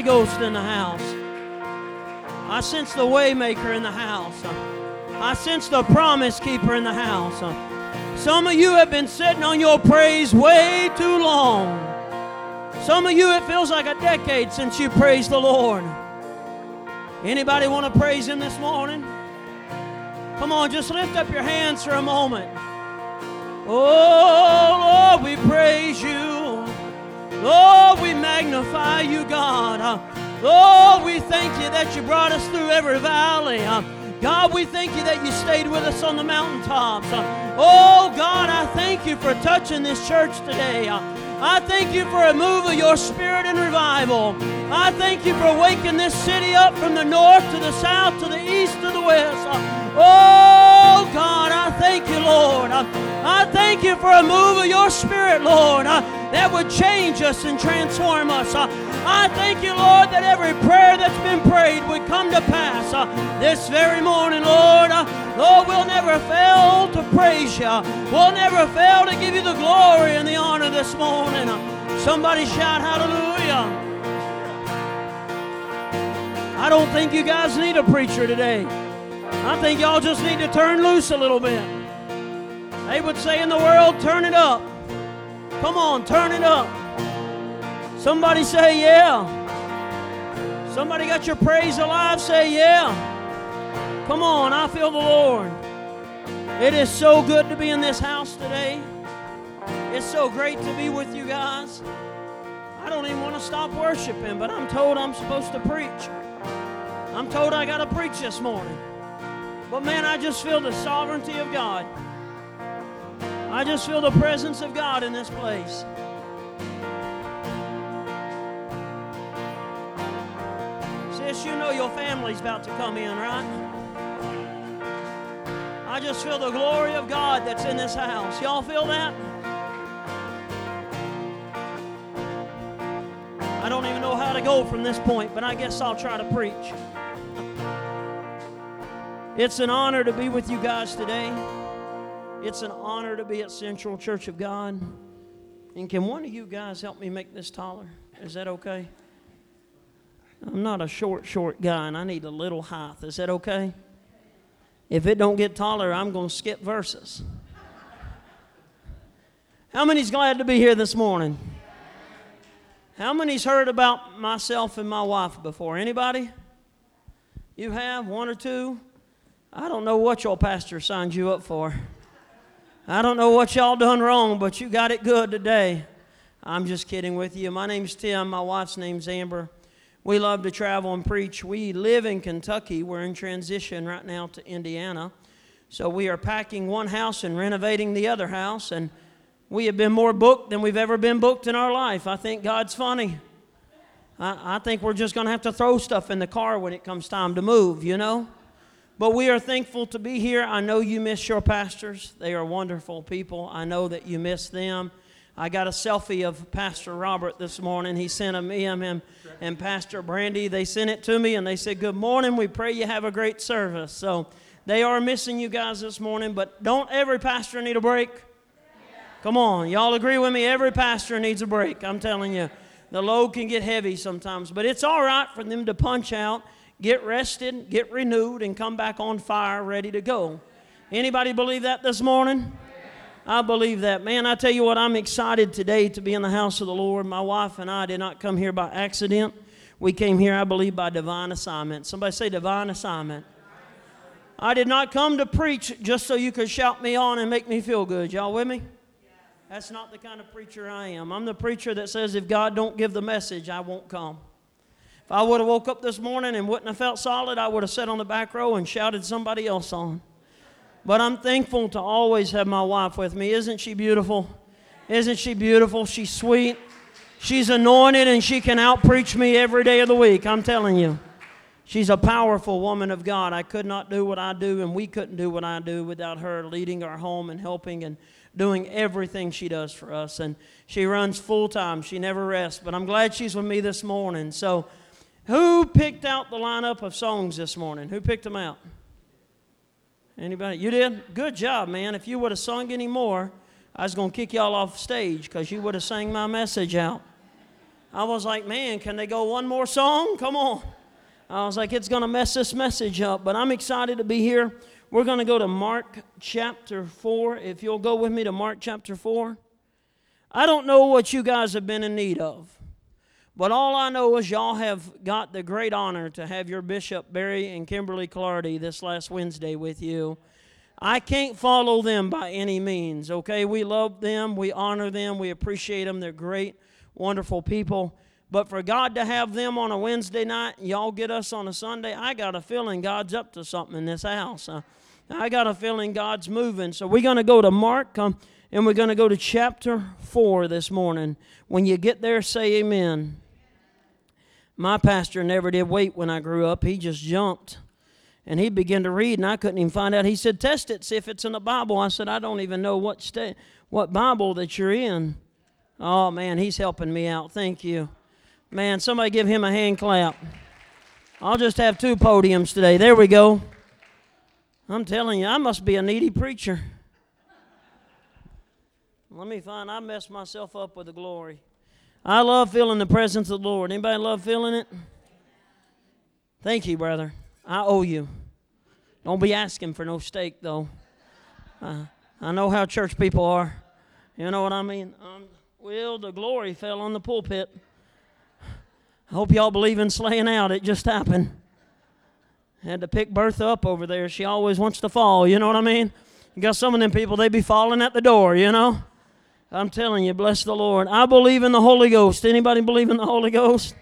Holy Ghost in the house. I sense the waymaker in the house. I sense the promise keeper in the house. Some of you have been sitting on your praise way too long. Some of you it feels like a decade since you praised the Lord. Anybody want to praise him this morning? Come on, just lift up your hands for a moment. Oh, Lord, we praise you. Lord, we magnify you, God. Lord, we thank you that you brought us through every valley. God, we thank you that you stayed with us on the mountaintops. Oh, God, I thank you for touching this church today. I thank you for a move of your spirit and revival. I thank you for waking this city up from the north to the south to the east to the west. Oh, God, I thank you, Lord. I thank you for a move of your spirit, Lord, uh, that would change us and transform us. Uh, I thank you, Lord, that every prayer that's been prayed would come to pass uh, this very morning, Lord. Lord, we'll never fail to praise you. We'll never fail to give you the glory and the honor this morning. Somebody shout hallelujah. I don't think you guys need a preacher today. I think y'all just need to turn loose a little bit. They would say in the world, turn it up. Come on, turn it up. Somebody say, yeah. Somebody got your praise alive, say, yeah. Come on, I feel the Lord. It is so good to be in this house today. It's so great to be with you guys. I don't even want to stop worshiping, but I'm told I'm supposed to preach. I'm told I got to preach this morning. But man, I just feel the sovereignty of God. I just feel the presence of God in this place. Sis, you know your family's about to come in, right? I just feel the glory of God that's in this house. Y'all feel that? I don't even know how to go from this point, but I guess I'll try to preach. It's an honor to be with you guys today. It's an honor to be at Central Church of God. And can one of you guys help me make this taller? Is that okay? I'm not a short, short guy, and I need a little height. Is that okay? If it don't get taller, I'm going to skip verses. How many's glad to be here this morning? How many's heard about myself and my wife before? Anybody? You have one or two? I don't know what your pastor signed you up for. I don't know what y'all done wrong, but you got it good today. I'm just kidding with you. My name's Tim. My wife's name's Amber. We love to travel and preach. We live in Kentucky. We're in transition right now to Indiana. So we are packing one house and renovating the other house. And we have been more booked than we've ever been booked in our life. I think God's funny. I, I think we're just going to have to throw stuff in the car when it comes time to move, you know? But we are thankful to be here. I know you miss your pastors. They are wonderful people. I know that you miss them. I got a selfie of Pastor Robert this morning. He sent a me and him and Pastor Brandy. They sent it to me and they said, Good morning. We pray you have a great service. So they are missing you guys this morning, but don't every pastor need a break? Come on, y'all agree with me? Every pastor needs a break. I'm telling you, the load can get heavy sometimes, but it's all right for them to punch out get rested, get renewed, and come back on fire, ready to go. Anybody believe that this morning? I believe that. Man, I tell you what, I'm excited today to be in the house of the Lord. My wife and I did not come here by accident. We came here, I believe, by divine assignment. Somebody say divine assignment. I did not come to preach just so you could shout me on and make me feel good. Y'all with me? That's not the kind of preacher I am. I'm the preacher that says if God don't give the message, I won't come. If I would have woke up this morning and wouldn't have felt solid, I would have sat on the back row and shouted somebody else on. But I'm thankful to always have my wife with me. Isn't she beautiful? Isn't she beautiful? She's sweet. She's anointed and she can outpreach me every day of the week. I'm telling you. She's a powerful woman of God. I could not do what I do, and we couldn't do what I do without her leading our home and helping and doing everything she does for us. And she runs full time. She never rests. But I'm glad she's with me this morning. So, who picked out the lineup of songs this morning? Who picked them out? Anybody? You did? Good job, man. If you would have sung any more, I was going to kick y'all off stage because you would have sang my message out. I was like, man, can they go one more song? Come on. I was like, it's going to mess this message up, but I'm excited to be here. We're going to go to Mark chapter 4. If you'll go with me to Mark chapter 4. I don't know what you guys have been in need of, but all I know is y'all have got the great honor to have your Bishop Barry and Kimberly Clardy this last Wednesday with you. I can't follow them by any means, okay? We love them, we honor them, we appreciate them. They're great, wonderful people. But for God to have them on a Wednesday night, y'all get us on a Sunday, I got a feeling God's up to something in this house. Uh, I got a feeling God's moving. So we're going to go to Mark um, and we're going to go to chapter 4 this morning. When you get there, say amen. My pastor never did wait when I grew up, he just jumped. And he began to read, and I couldn't even find out. He said, Test it, see if it's in the Bible. I said, I don't even know what, sta- what Bible that you're in. Oh, man, he's helping me out. Thank you. Man, somebody give him a hand clap. I'll just have two podiums today. There we go. I'm telling you, I must be a needy preacher. Let me find, I messed myself up with the glory. I love feeling the presence of the Lord. Anybody love feeling it? Thank you, brother. I owe you. Don't be asking for no steak, though. Uh, I know how church people are. You know what I mean? Um, well, the glory fell on the pulpit. I hope y'all believe in slaying out. It just happened. Had to pick Bertha up over there. She always wants to fall, you know what I mean? You got some of them people, they be falling at the door, you know? I'm telling you, bless the Lord. I believe in the Holy Ghost. Anybody believe in the Holy Ghost?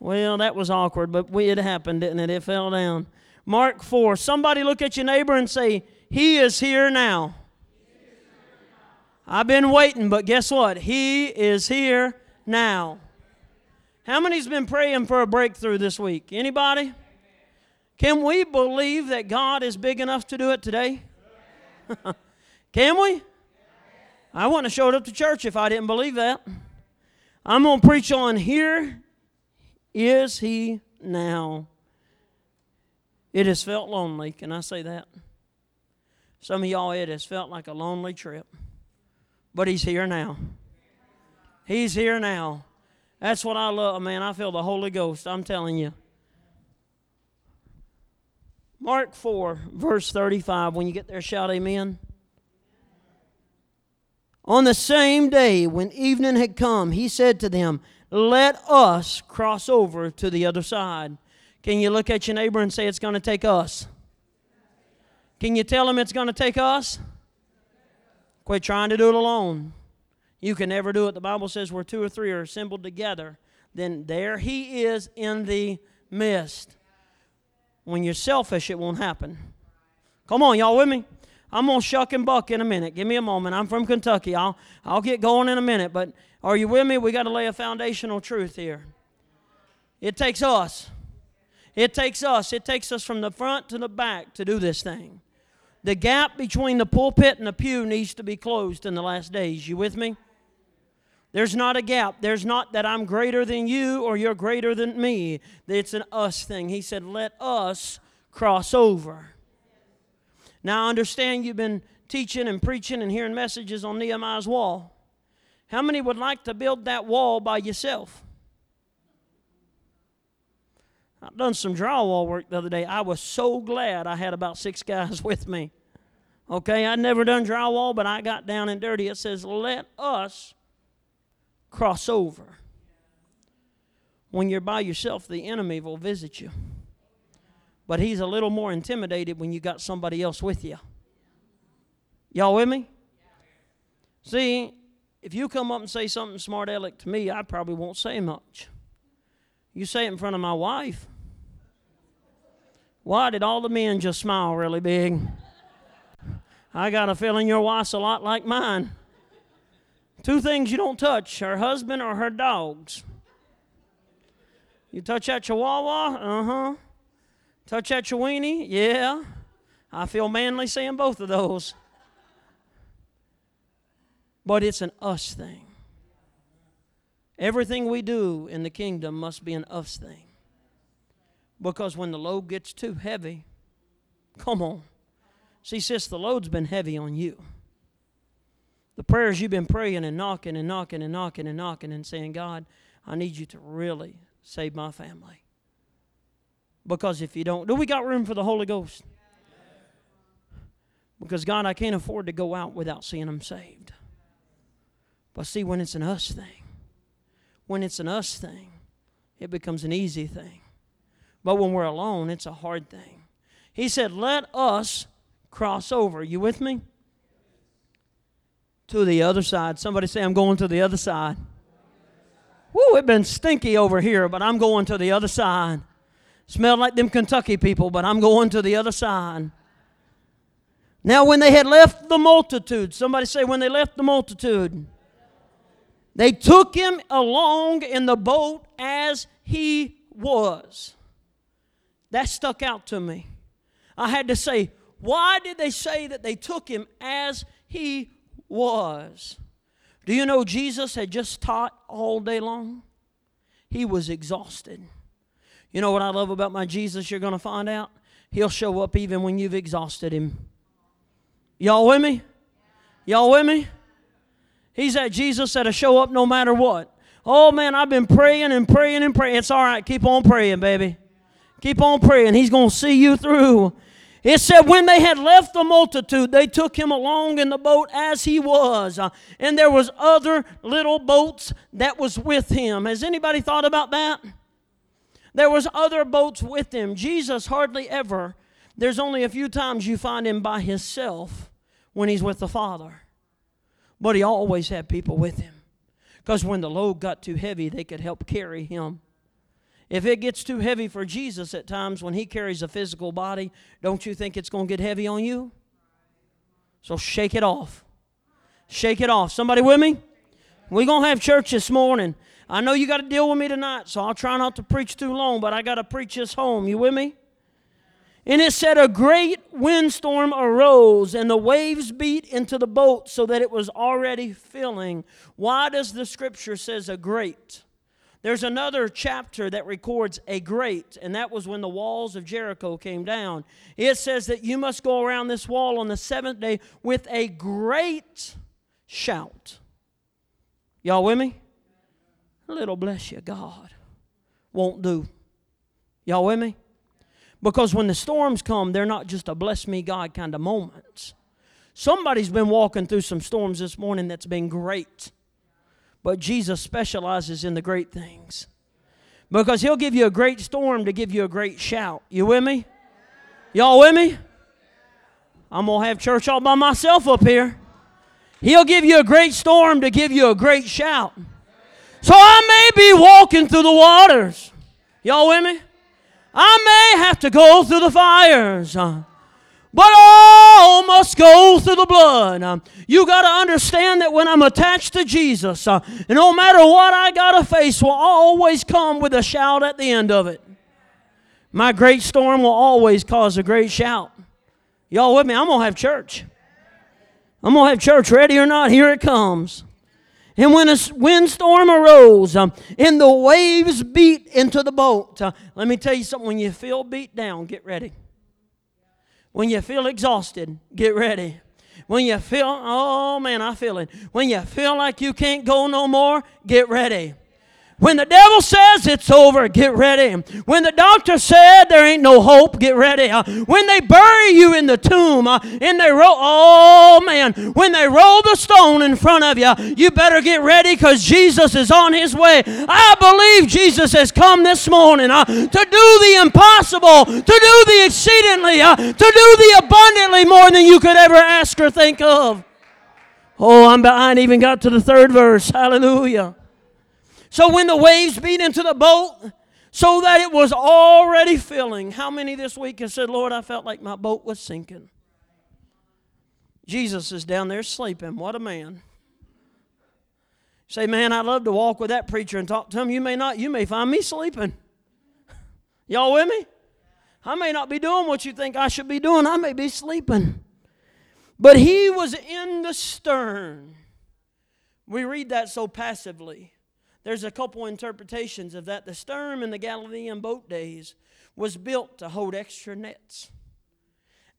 Well, that was awkward, but it happened, didn't it? It fell down. Mark 4. Somebody look at your neighbor and say, He is here now. I've been waiting, but guess what? He is here now. How many's been praying for a breakthrough this week? Anybody? Can we believe that God is big enough to do it today? Can we? I wouldn't have showed up to church if I didn't believe that. I'm going to preach on here is he now. It has felt lonely. Can I say that? Some of y'all, it has felt like a lonely trip. But he's here now. He's here now. That's what I love, man. I feel the Holy Ghost. I'm telling you. Mark 4, verse 35. When you get there, shout amen. On the same day, when evening had come, he said to them, Let us cross over to the other side. Can you look at your neighbor and say, It's going to take us? Can you tell him it's going to take us? Quit trying to do it alone. You can never do it. The Bible says where two or three are assembled together, then there he is in the midst. When you're selfish, it won't happen. Come on, y'all with me? I'm gonna shuck and buck in a minute. Give me a moment. I'm from Kentucky. I'll I'll get going in a minute. But are you with me? We got to lay a foundational truth here. It takes us. It takes us. It takes us from the front to the back to do this thing. The gap between the pulpit and the pew needs to be closed in the last days. You with me? There's not a gap. There's not that I'm greater than you or you're greater than me. It's an us thing. He said, let us cross over. Now, I understand you've been teaching and preaching and hearing messages on Nehemiah's wall. How many would like to build that wall by yourself? I've done some drywall work the other day. I was so glad I had about six guys with me. Okay, I'd never done drywall, but I got down and dirty. It says, Let us cross over. When you're by yourself, the enemy will visit you. But he's a little more intimidated when you got somebody else with you. Y'all with me? See, if you come up and say something smart aleck to me, I probably won't say much. You say it in front of my wife. Why did all the men just smile really big? I got a feeling your wife's a lot like mine. Two things you don't touch her husband or her dogs. You touch that chihuahua? Uh huh. Touch that chiweenie? Yeah. I feel manly saying both of those. But it's an us thing. Everything we do in the kingdom must be an us thing. Because when the load gets too heavy, come on. See, sis, the load's been heavy on you. The prayers you've been praying and knocking and knocking and knocking and knocking and saying, God, I need you to really save my family. Because if you don't, do we got room for the Holy Ghost? Because, God, I can't afford to go out without seeing them saved. But see, when it's an us thing, when it's an us thing, it becomes an easy thing. But when we're alone, it's a hard thing. He said, Let us cross over. You with me? To the other side. Somebody say, I'm going to the other side. Woo, it's been stinky over here, but I'm going to the other side. Smelled like them Kentucky people, but I'm going to the other side. Now, when they had left the multitude, somebody say, when they left the multitude, they took him along in the boat as he was. That stuck out to me. I had to say, why did they say that they took him as he was? Do you know Jesus had just taught all day long? He was exhausted. You know what I love about my Jesus? You're going to find out? He'll show up even when you've exhausted him. Y'all with me? Y'all with me? He's that Jesus that'll show up no matter what. Oh man, I've been praying and praying and praying. It's all right. Keep on praying, baby. Keep on praying. He's going to see you through. It said, when they had left the multitude, they took him along in the boat as he was. Uh, and there was other little boats that was with him. Has anybody thought about that? There was other boats with him. Jesus hardly ever, there's only a few times you find him by himself when he's with the Father. But he always had people with him. Because when the load got too heavy, they could help carry him. If it gets too heavy for Jesus at times when he carries a physical body, don't you think it's going to get heavy on you? So shake it off. Shake it off. Somebody with me? We're going to have church this morning. I know you got to deal with me tonight, so I'll try not to preach too long, but I got to preach this home. You with me? And it said, A great windstorm arose, and the waves beat into the boat so that it was already filling. Why does the scripture says a great? There's another chapter that records a great, and that was when the walls of Jericho came down. It says that you must go around this wall on the seventh day with a great shout. Y'all with me? Little bless you, God. Won't do. Y'all with me? Because when the storms come, they're not just a bless me God kind of moments. Somebody's been walking through some storms this morning that's been great. But Jesus specializes in the great things. Because he'll give you a great storm to give you a great shout. You with me? Y'all with me? I'm going to have church all by myself up here. He'll give you a great storm to give you a great shout. So I may be walking through the waters. Y'all with me? I may have to go through the fires. Uh, but all must go through the blood. Um, you got to understand that when I'm attached to Jesus, uh, no matter what I got to face, will always come with a shout at the end of it. My great storm will always cause a great shout. Y'all with me? I'm going to have church. I'm going to have church ready or not. Here it comes. And when a windstorm arose um, and the waves beat into the boat, uh, let me tell you something. When you feel beat down, get ready. When you feel exhausted, get ready. When you feel, oh man, I feel it. When you feel like you can't go no more, get ready. When the devil says it's over, get ready. When the doctor said there ain't no hope, get ready. Uh, when they bury you in the tomb uh, and they roll, oh man, when they roll the stone in front of you, you better get ready because Jesus is on his way. I believe Jesus has come this morning uh, to do the impossible, to do the exceedingly, to do the abundantly more than you could ever ask or think of. Oh, I'm behind, even got to the third verse. Hallelujah. So when the waves beat into the boat, so that it was already filling. How many this week have said, Lord, I felt like my boat was sinking? Jesus is down there sleeping. What a man. Say, man, I'd love to walk with that preacher and talk to him. You may not, you may find me sleeping. Y'all with me? I may not be doing what you think I should be doing. I may be sleeping. But he was in the stern. We read that so passively. There's a couple interpretations of that. The stern in the Galilean boat days was built to hold extra nets.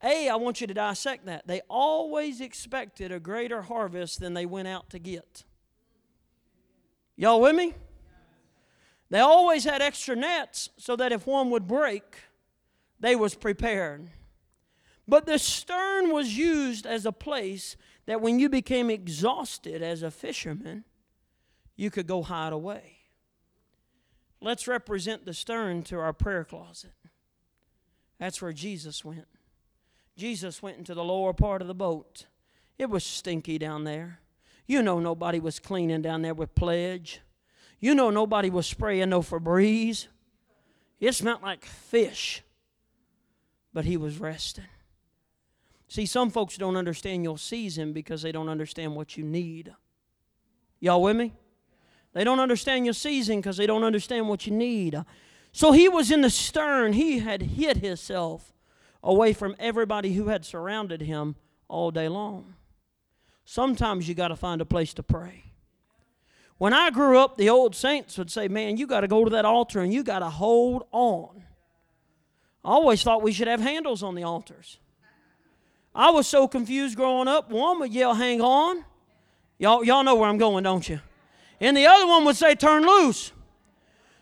A, I want you to dissect that. They always expected a greater harvest than they went out to get. Y'all with me? They always had extra nets so that if one would break, they was prepared. But the stern was used as a place that when you became exhausted as a fisherman, you could go hide away. Let's represent the stern to our prayer closet. That's where Jesus went. Jesus went into the lower part of the boat. It was stinky down there. You know nobody was cleaning down there with pledge. You know nobody was spraying no Febreze. It smelled like fish. But he was resting. See, some folks don't understand your season because they don't understand what you need. Y'all with me? They don't understand your season because they don't understand what you need. So he was in the stern. He had hid himself away from everybody who had surrounded him all day long. Sometimes you got to find a place to pray. When I grew up, the old saints would say, Man, you got to go to that altar and you got to hold on. I always thought we should have handles on the altars. I was so confused growing up. One would yell, Hang on. Y'all, y'all know where I'm going, don't you? And the other one would say, Turn loose.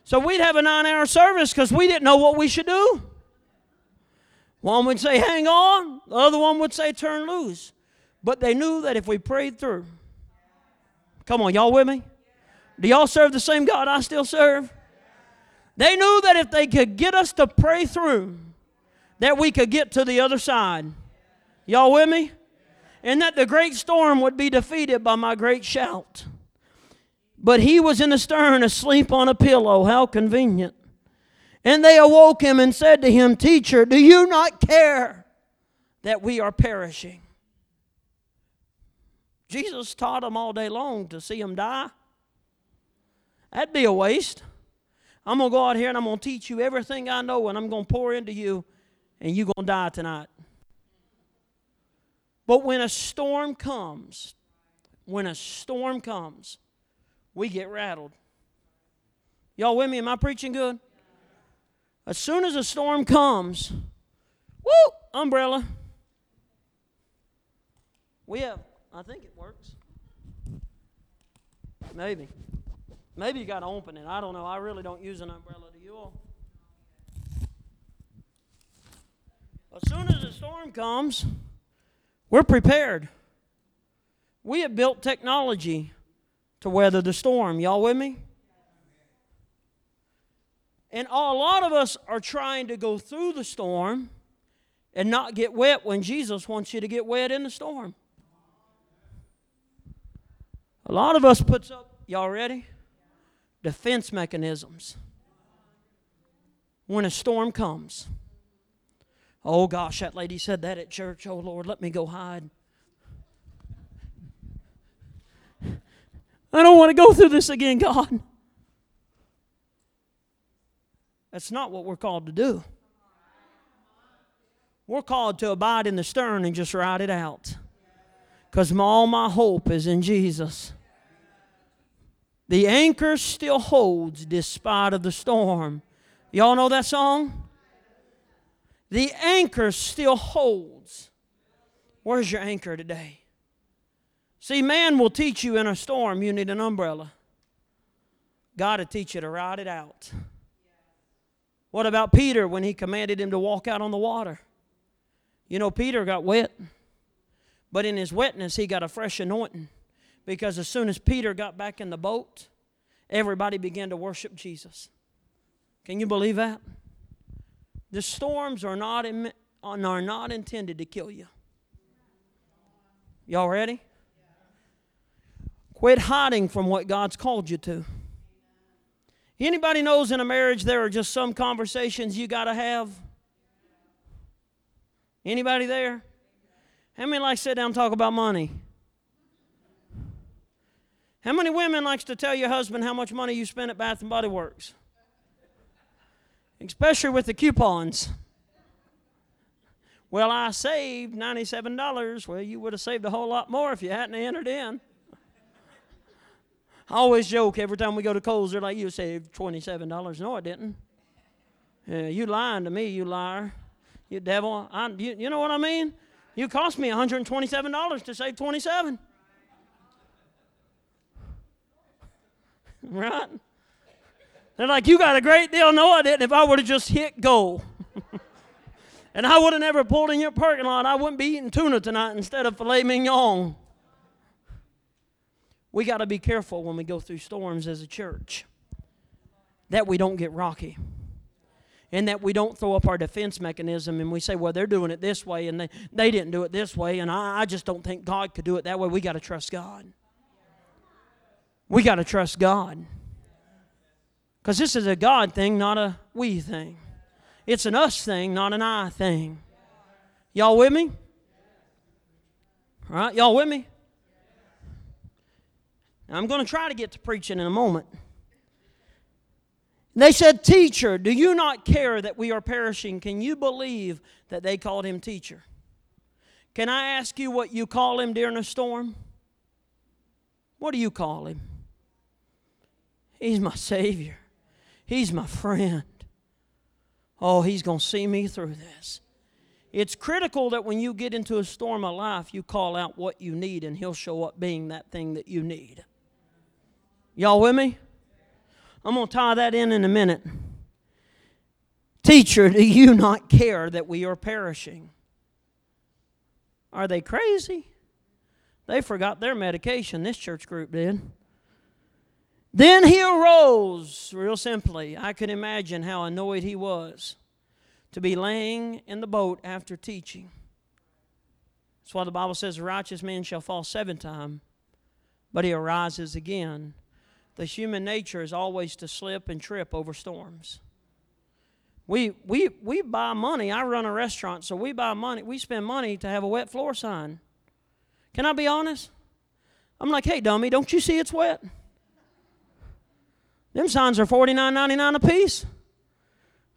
So we'd have a nine hour service because we didn't know what we should do. One would say, Hang on. The other one would say, Turn loose. But they knew that if we prayed through, come on, y'all with me? Do y'all serve the same God I still serve? They knew that if they could get us to pray through, that we could get to the other side. Y'all with me? And that the great storm would be defeated by my great shout. But he was in the stern asleep on a pillow. How convenient. And they awoke him and said to him, Teacher, do you not care that we are perishing? Jesus taught them all day long to see them die. That'd be a waste. I'm going to go out here and I'm going to teach you everything I know and I'm going to pour into you and you're going to die tonight. But when a storm comes, when a storm comes, we get rattled. Y'all with me? Am I preaching good? As soon as a storm comes, woo, umbrella. We have, I think it works. Maybe. Maybe you got to open it. I don't know. I really don't use an umbrella. Do you all? As soon as a storm comes, we're prepared. We have built technology to weather the storm. Y'all with me? And a lot of us are trying to go through the storm and not get wet when Jesus wants you to get wet in the storm. A lot of us puts up, y'all ready? defense mechanisms when a storm comes. Oh gosh, that lady said that at church. Oh Lord, let me go hide. I don't want to go through this again, God. That's not what we're called to do. We're called to abide in the stern and just ride it out. Because all my hope is in Jesus. The anchor still holds despite of the storm. Y'all know that song? The anchor still holds. Where's your anchor today? See, man will teach you in a storm you need an umbrella. God will teach you to ride it out. What about Peter when he commanded him to walk out on the water? You know, Peter got wet, but in his wetness, he got a fresh anointing. Because as soon as Peter got back in the boat, everybody began to worship Jesus. Can you believe that? The storms are not, are not intended to kill you. Y'all ready? Quit hiding from what God's called you to. Anybody knows in a marriage there are just some conversations you got to have? Anybody there? How many like sit down and talk about money? How many women likes to tell your husband how much money you spend at Bath and Body Works? Especially with the coupons. Well, I saved $97. Well, you would have saved a whole lot more if you hadn't entered in. I always joke every time we go to Kohl's, they're like, You saved $27. No, I didn't. You lying to me, you liar. You devil. I, you, you know what I mean? You cost me $127 to save 27 Right? They're like, You got a great deal. No, I didn't. If I would have just hit go. and I would have never pulled in your parking lot, I wouldn't be eating tuna tonight instead of filet mignon. We got to be careful when we go through storms as a church that we don't get rocky and that we don't throw up our defense mechanism and we say, well, they're doing it this way and they, they didn't do it this way and I, I just don't think God could do it that way. We got to trust God. We got to trust God. Because this is a God thing, not a we thing. It's an us thing, not an I thing. Y'all with me? All right, y'all with me? Now, I'm going to try to get to preaching in a moment. They said, Teacher, do you not care that we are perishing? Can you believe that they called him teacher? Can I ask you what you call him during a storm? What do you call him? He's my Savior, He's my friend. Oh, He's going to see me through this. It's critical that when you get into a storm of life, you call out what you need, and He'll show up being that thing that you need. Y'all with me? I'm going to tie that in in a minute. Teacher, do you not care that we are perishing? Are they crazy? They forgot their medication, this church group did. Then he arose, real simply. I could imagine how annoyed he was to be laying in the boat after teaching. That's why the Bible says, righteous man shall fall seven times, but he arises again the human nature is always to slip and trip over storms. We, we, we buy money. I run a restaurant, so we buy money. We spend money to have a wet floor sign. Can I be honest? I'm like, hey, dummy, don't you see it's wet? Them signs are $49.99 a piece.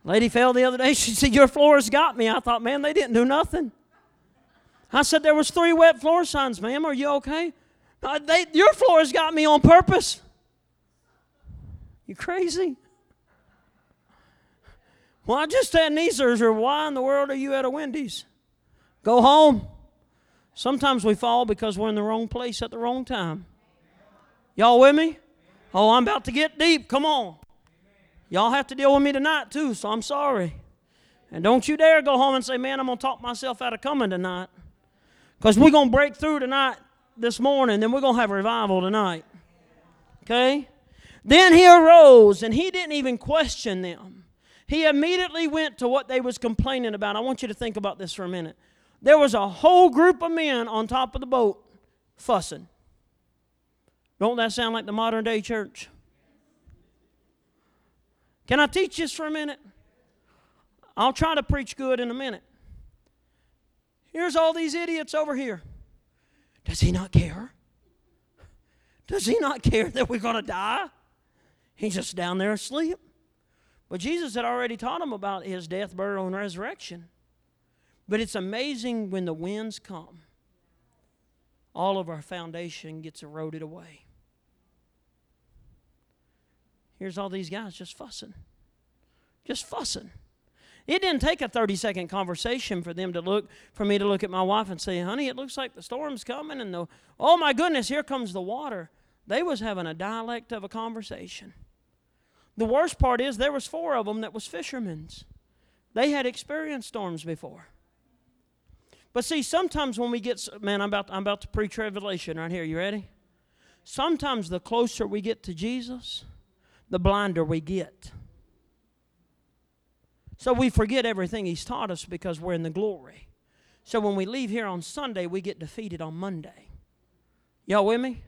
Lady fell the other day. She said, Your floor floors got me. I thought, man, they didn't do nothing. I said, There was three wet floor signs, ma'am. Are you okay? Uh, they, your got me on purpose. You crazy? Well, I just had knee surgery. Why in the world are you at a Wendy's? Go home. Sometimes we fall because we're in the wrong place at the wrong time. Y'all with me? Oh, I'm about to get deep. Come on. Y'all have to deal with me tonight, too, so I'm sorry. And don't you dare go home and say, man, I'm going to talk myself out of coming tonight. Because we're going to break through tonight, this morning, then we're going to have revival tonight. Okay? Then he arose and he didn't even question them. He immediately went to what they was complaining about. I want you to think about this for a minute. There was a whole group of men on top of the boat fussing. Don't that sound like the modern day church? Can I teach this for a minute? I'll try to preach good in a minute. Here's all these idiots over here. Does he not care? Does he not care that we're going to die? He's just down there asleep. But Jesus had already taught him about his death, burial, and resurrection. But it's amazing when the winds come, all of our foundation gets eroded away. Here's all these guys just fussing. Just fussing. It didn't take a 30 second conversation for them to look, for me to look at my wife and say, honey, it looks like the storm's coming and the, oh my goodness, here comes the water. They was having a dialect of a conversation. The worst part is there was four of them that was fishermen's. They had experienced storms before. But see, sometimes when we get man, I'm about I'm about to preach Revelation right here. You ready? Sometimes the closer we get to Jesus, the blinder we get. So we forget everything He's taught us because we're in the glory. So when we leave here on Sunday, we get defeated on Monday. Y'all with me?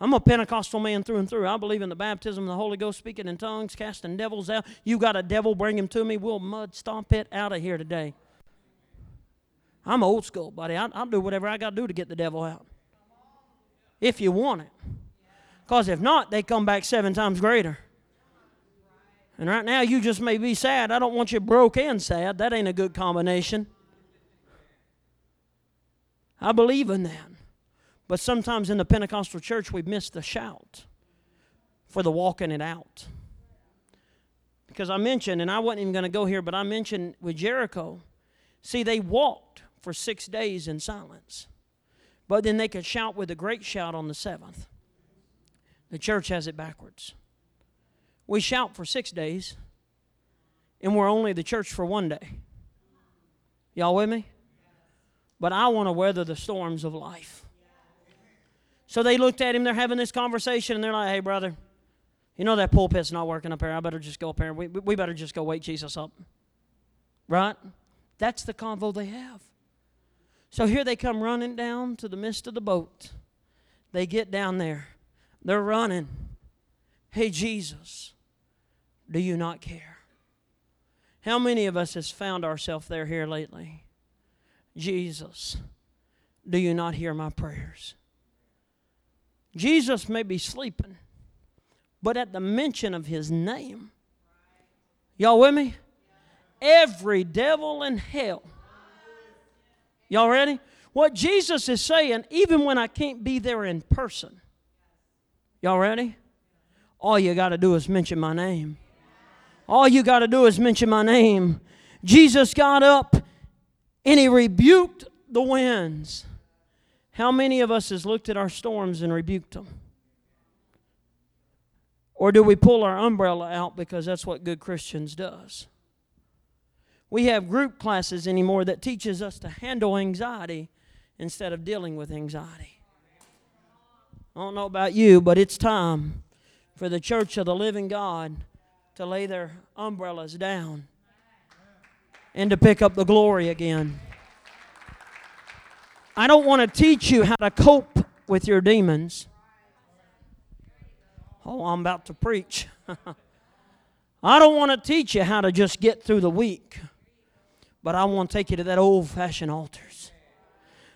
I'm a Pentecostal man through and through. I believe in the baptism of the Holy Ghost, speaking in tongues, casting devils out. You got a devil, bring him to me. We'll mud stomp it out of here today. I'm old school, buddy. I, will do whatever I got to do to get the devil out. If you want it. Because if not, they come back seven times greater. And right now, you just may be sad. I don't want you broke and sad. That ain't a good combination. I believe in that. But sometimes in the Pentecostal church, we miss the shout for the walking it out. Because I mentioned, and I wasn't even going to go here, but I mentioned with Jericho, see, they walked for six days in silence. But then they could shout with a great shout on the seventh. The church has it backwards. We shout for six days, and we're only the church for one day. Y'all with me? But I want to weather the storms of life. So they looked at him, they're having this conversation, and they're like, hey, brother, you know that pulpit's not working up here. I better just go up here. We, we better just go wake Jesus up. Right? That's the convo they have. So here they come running down to the midst of the boat. They get down there. They're running. Hey, Jesus, do you not care? How many of us has found ourselves there here lately? Jesus, do you not hear my prayers? Jesus may be sleeping, but at the mention of his name, y'all with me? Every devil in hell. Y'all ready? What Jesus is saying, even when I can't be there in person. Y'all ready? All you got to do is mention my name. All you got to do is mention my name. Jesus got up and he rebuked the winds how many of us has looked at our storms and rebuked them? Or do we pull our umbrella out because that's what good Christians does? We have group classes anymore that teaches us to handle anxiety instead of dealing with anxiety. I don't know about you, but it's time for the church of the living God to lay their umbrellas down and to pick up the glory again. I don't want to teach you how to cope with your demons. Oh, I'm about to preach. I don't want to teach you how to just get through the week, but I want to take you to that old fashioned altars.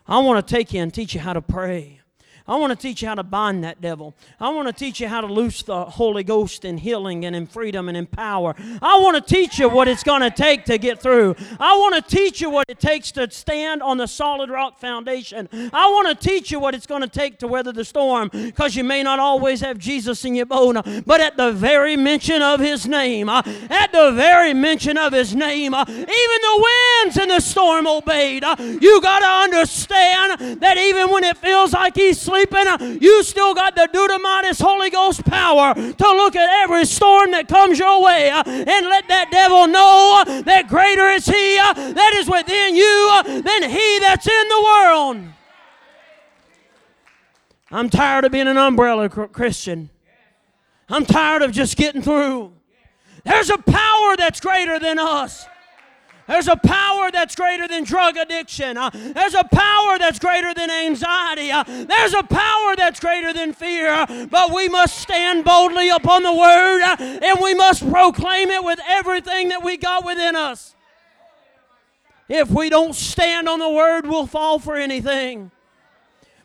I want to take you and teach you how to pray. I want to teach you how to bind that devil. I want to teach you how to loose the Holy Ghost in healing and in freedom and in power. I want to teach you what it's going to take to get through. I want to teach you what it takes to stand on the solid rock foundation. I want to teach you what it's going to take to weather the storm because you may not always have Jesus in your boat, but at the very mention of his name, uh, at the very mention of his name, uh, even the winds and the storm obeyed. Uh, you got to understand that even when it feels like he's sleeping, uh, you still got the dunamis Holy Ghost power to look at every storm that comes your way uh, and let that devil know uh, that greater is he that is within you than he that's in the world. I'm tired of being an umbrella Christian. I'm tired of just getting through. There's a power that's greater than us. There's a power that's greater than drug addiction. Uh, there's a power that's greater than anxiety. Uh, there's a power that's greater than fear. But we must stand boldly upon the word uh, and we must proclaim it with everything that we got within us. If we don't stand on the word, we'll fall for anything.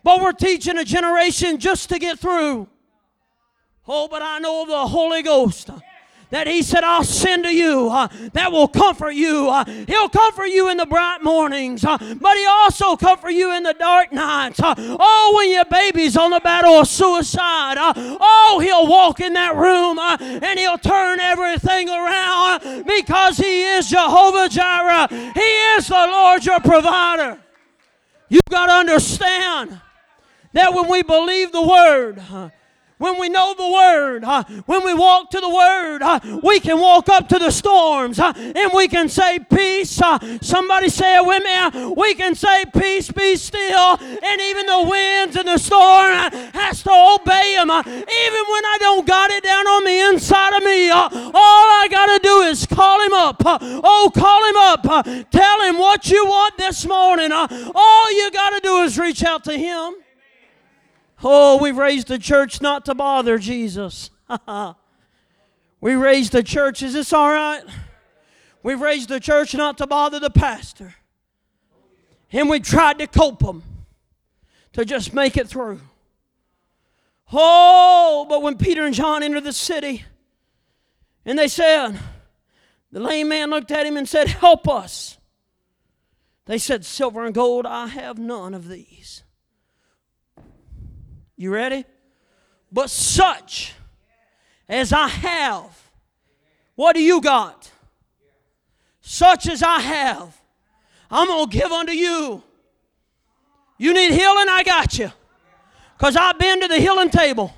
But we're teaching a generation just to get through. Oh, but I know the Holy Ghost that He said, I'll send to you uh, that will comfort you. Uh, he'll comfort you in the bright mornings, uh, but He also comfort you in the dark nights. Uh, oh, when your baby's on the battle of suicide, uh, oh, He'll walk in that room uh, and He'll turn everything around because He is Jehovah Jireh. He is the Lord your provider. You've got to understand that when we believe the word, when we know the Word, uh, when we walk to the Word, uh, we can walk up to the storms uh, and we can say, Peace. Somebody say it with me. We can say, Peace, be still. And even the winds and the storm has to obey Him. even when I don't got it down on the inside of me, all I got to do is call Him up. oh, call Him up. tell Him what you want this morning. all you got to do is reach out to Him. Oh, we raised the church not to bother Jesus. we raised the church. Is this all right? We raised the church not to bother the pastor. And we tried to cope them to just make it through. Oh, but when Peter and John entered the city, and they said, the lame man looked at him and said, Help us. They said, Silver and gold, I have none of these. You ready? But such as I have, what do you got? Such as I have, I'm going to give unto you. You need healing? I got you. Because I've been to the healing table.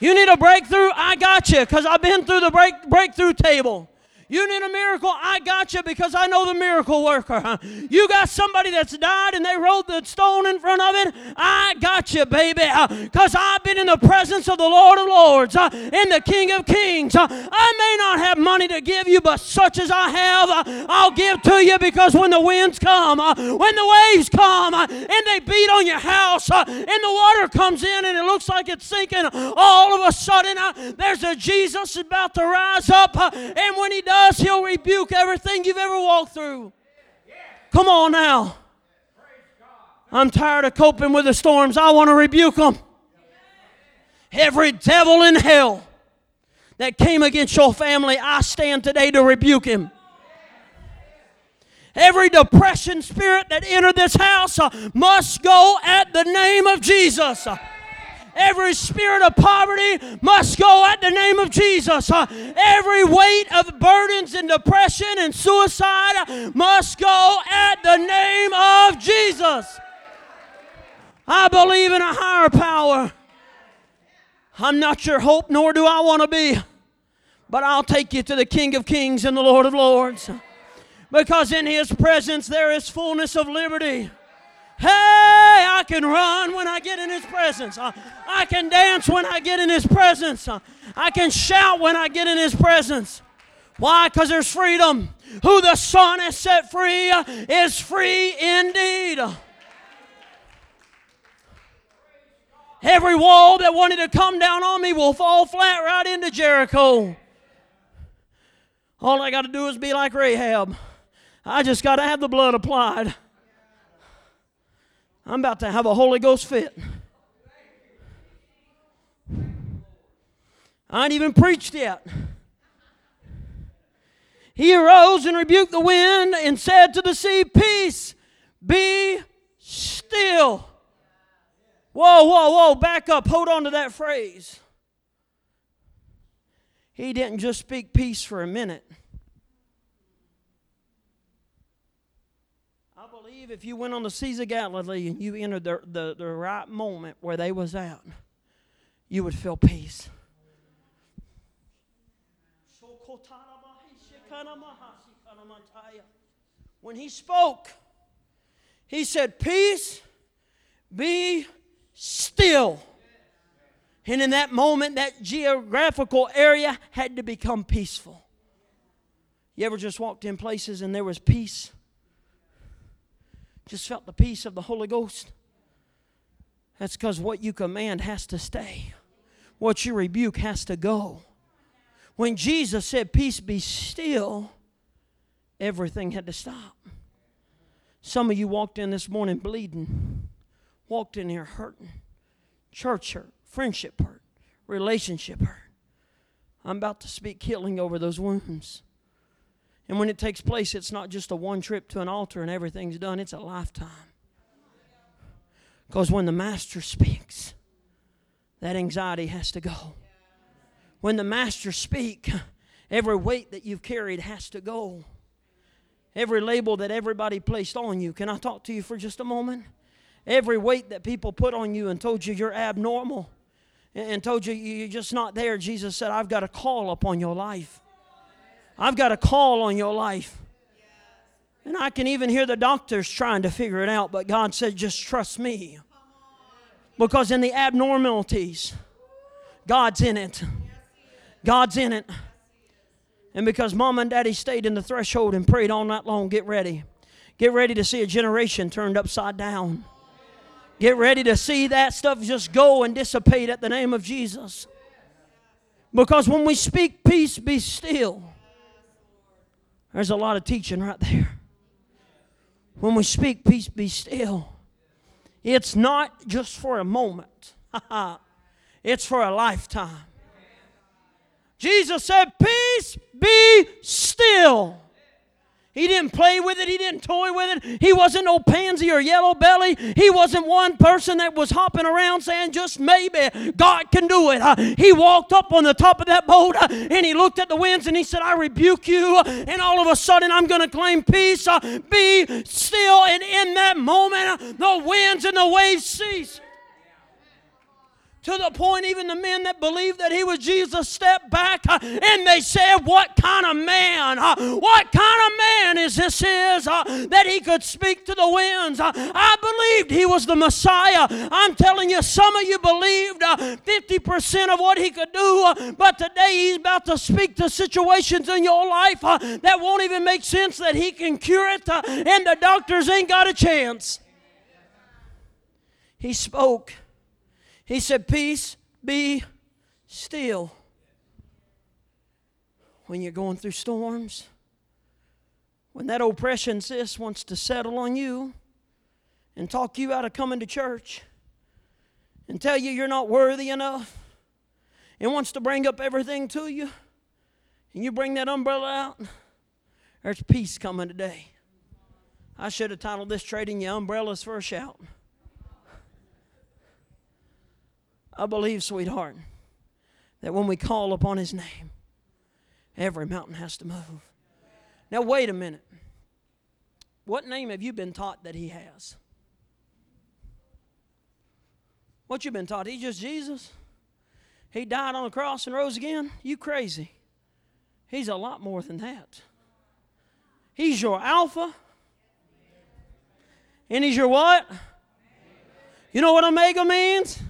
You need a breakthrough? I got you. Because I've been through the break, breakthrough table. You need a miracle? I got you because I know the miracle worker. You got somebody that's died and they rolled the stone in front of it? I got you, baby, because I've been in the presence of the Lord of Lords and the King of Kings. I may not have money to give you, but such as I have, I'll give to you because when the winds come, when the waves come, and they beat on your house, and the water comes in and it looks like it's sinking, all of a sudden there's a Jesus about to rise up, and when he does, does, He'll rebuke everything you've ever walked through. Come on now. I'm tired of coping with the storms. I want to rebuke them. Every devil in hell that came against your family, I stand today to rebuke him. Every depression spirit that entered this house uh, must go at the name of Jesus. Every spirit of poverty must go at the name of Jesus. Uh, every weight of burdens and depression and suicide must go at the name of Jesus. I believe in a higher power. I'm not your hope, nor do I want to be. But I'll take you to the King of Kings and the Lord of Lords. Because in His presence there is fullness of liberty. Hey, I can run when I get in His presence. Uh, I can dance when I get in His presence. Uh, I can shout when I get in His presence. Why? Because there's freedom. Who the Son has set free uh, is free indeed. Every wall that wanted to come down on me will fall flat right into Jericho. All I got to do is be like Rahab. I just got to have the blood applied. I'm about to have a Holy Ghost fit. I ain't even preached yet. He arose and rebuked the wind and said to the sea, Peace, be still. Whoa, whoa, whoa, back up. Hold on to that phrase. He didn't just speak peace for a minute. Believe if you went on the seas of Galilee and you entered the, the, the right moment where they was at, you would feel peace. When he spoke, he said, Peace, be still. And in that moment, that geographical area had to become peaceful. You ever just walked in places and there was peace? Just felt the peace of the Holy Ghost. That's because what you command has to stay, what you rebuke has to go. When Jesus said, Peace be still, everything had to stop. Some of you walked in this morning bleeding, walked in here hurting, church hurt, friendship hurt, relationship hurt. I'm about to speak healing over those wounds. And when it takes place, it's not just a one trip to an altar and everything's done, it's a lifetime. Because when the Master speaks, that anxiety has to go. When the Master speaks, every weight that you've carried has to go. Every label that everybody placed on you. Can I talk to you for just a moment? Every weight that people put on you and told you you're abnormal and told you you're just not there, Jesus said, I've got a call upon your life. I've got a call on your life. And I can even hear the doctors trying to figure it out, but God said, just trust me. Because in the abnormalities, God's in it. God's in it. And because mom and daddy stayed in the threshold and prayed all night long, get ready. Get ready to see a generation turned upside down. Get ready to see that stuff just go and dissipate at the name of Jesus. Because when we speak, peace be still, there's a lot of teaching right there. When we speak, peace be still, it's not just for a moment, it's for a lifetime. Jesus said, Peace be still. He didn't play with it. He didn't toy with it. He wasn't no pansy or yellow belly. He wasn't one person that was hopping around saying, just maybe God can do it. Uh, he walked up on the top of that boat uh, and he looked at the winds and he said, I rebuke you. And all of a sudden, I'm going to claim peace. Uh, be still. And in that moment, the winds and the waves cease. To the point, even the men that believed that he was Jesus stepped back uh, and they said, What kind of man, uh, what kind of man is this is uh, that he could speak to the winds? Uh, I believed he was the Messiah. I'm telling you, some of you believed 50% uh, of what he could do, uh, but today he's about to speak to situations in your life that won't even make sense that he can cure it, and the doctors ain't got a chance. He spoke he said, Peace be still. When you're going through storms, when that oppression, sis, wants to settle on you and talk you out of coming to church and tell you you're not worthy enough and wants to bring up everything to you, and you bring that umbrella out, there's peace coming today. I should have titled this Trading Your Umbrellas for a Shout. I believe, sweetheart, that when we call upon His name, every mountain has to move. Now, wait a minute. What name have you been taught that He has? What you been taught? He's just Jesus? He died on the cross and rose again? You crazy. He's a lot more than that. He's your Alpha. And He's your what? You know what Omega means?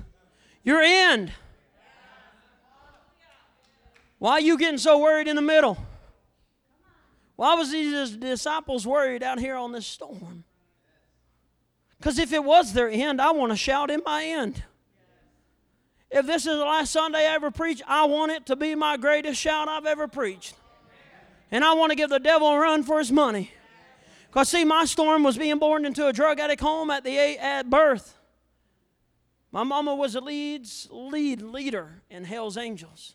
Your end. Why are you getting so worried in the middle? Why was these disciples worried out here on this storm? Because if it was their end, I want to shout in my end. If this is the last Sunday I ever preach, I want it to be my greatest shout I've ever preached. And I want to give the devil a run for his money. Because, see, my storm was being born into a drug addict home at, the, at birth. My mama was a leads, lead leader in Hell's Angels.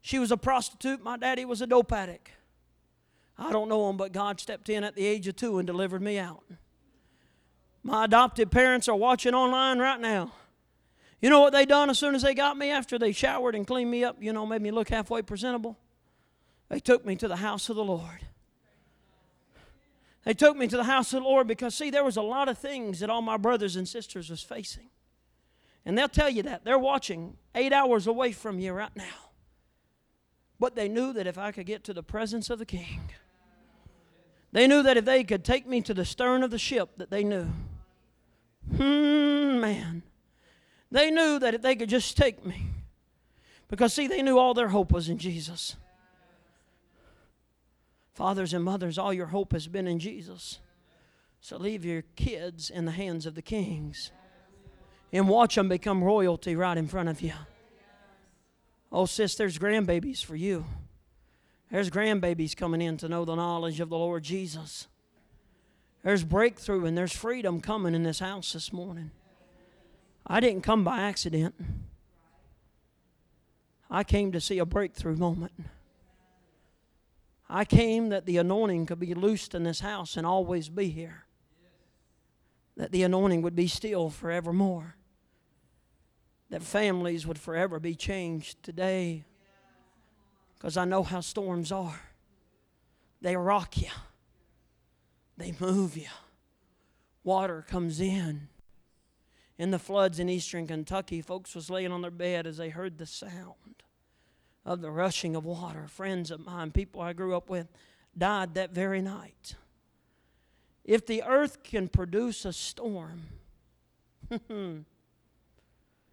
She was a prostitute. My daddy was a dope addict. I don't know him, but God stepped in at the age of two and delivered me out. My adopted parents are watching online right now. You know what they done as soon as they got me after they showered and cleaned me up, you know, made me look halfway presentable? They took me to the house of the Lord. They took me to the house of the Lord because see there was a lot of things that all my brothers and sisters was facing. And they'll tell you that. They're watching eight hours away from you right now. But they knew that if I could get to the presence of the king, they knew that if they could take me to the stern of the ship, that they knew. Hmm, man. They knew that if they could just take me. Because, see, they knew all their hope was in Jesus. Fathers and mothers, all your hope has been in Jesus. So leave your kids in the hands of the kings and watch them become royalty right in front of you. Oh, sis, there's grandbabies for you. There's grandbabies coming in to know the knowledge of the Lord Jesus. There's breakthrough and there's freedom coming in this house this morning. I didn't come by accident. I came to see a breakthrough moment. I came that the anointing could be loosed in this house and always be here. That the anointing would be still forevermore that families would forever be changed today because I know how storms are. They rock you, they move you. Water comes in. In the floods in eastern Kentucky, folks was laying on their bed as they heard the sound of the rushing of water. Friends of mine, people I grew up with, died that very night. If the earth can produce a storm, hmm,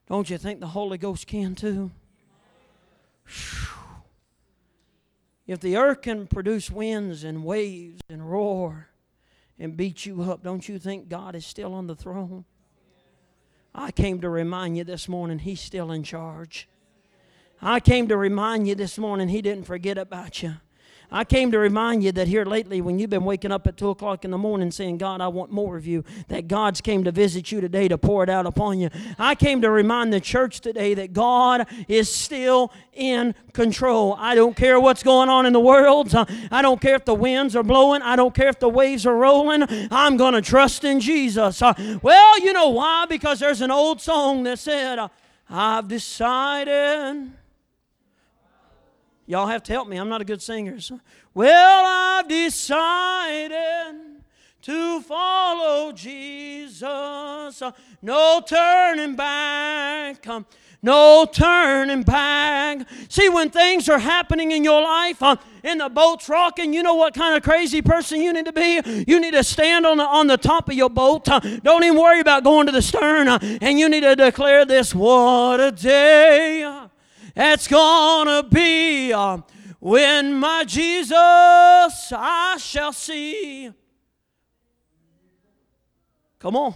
Don't you think the Holy Ghost can too? If the earth can produce winds and waves and roar and beat you up, don't you think God is still on the throne? I came to remind you this morning He's still in charge. I came to remind you this morning He didn't forget about you. I came to remind you that here lately, when you've been waking up at 2 o'clock in the morning saying, God, I want more of you, that God's came to visit you today to pour it out upon you. I came to remind the church today that God is still in control. I don't care what's going on in the world. I don't care if the winds are blowing. I don't care if the waves are rolling. I'm going to trust in Jesus. Well, you know why? Because there's an old song that said, I've decided Y'all have to help me. I'm not a good singer. So. Well, I've decided to follow Jesus. No turning back. No turning back. See, when things are happening in your life, uh, and the boat's rocking, you know what kind of crazy person you need to be? You need to stand on the, on the top of your boat. Uh, don't even worry about going to the stern. Uh, and you need to declare this What a day! It's gonna be uh, when my Jesus I shall see. Come on.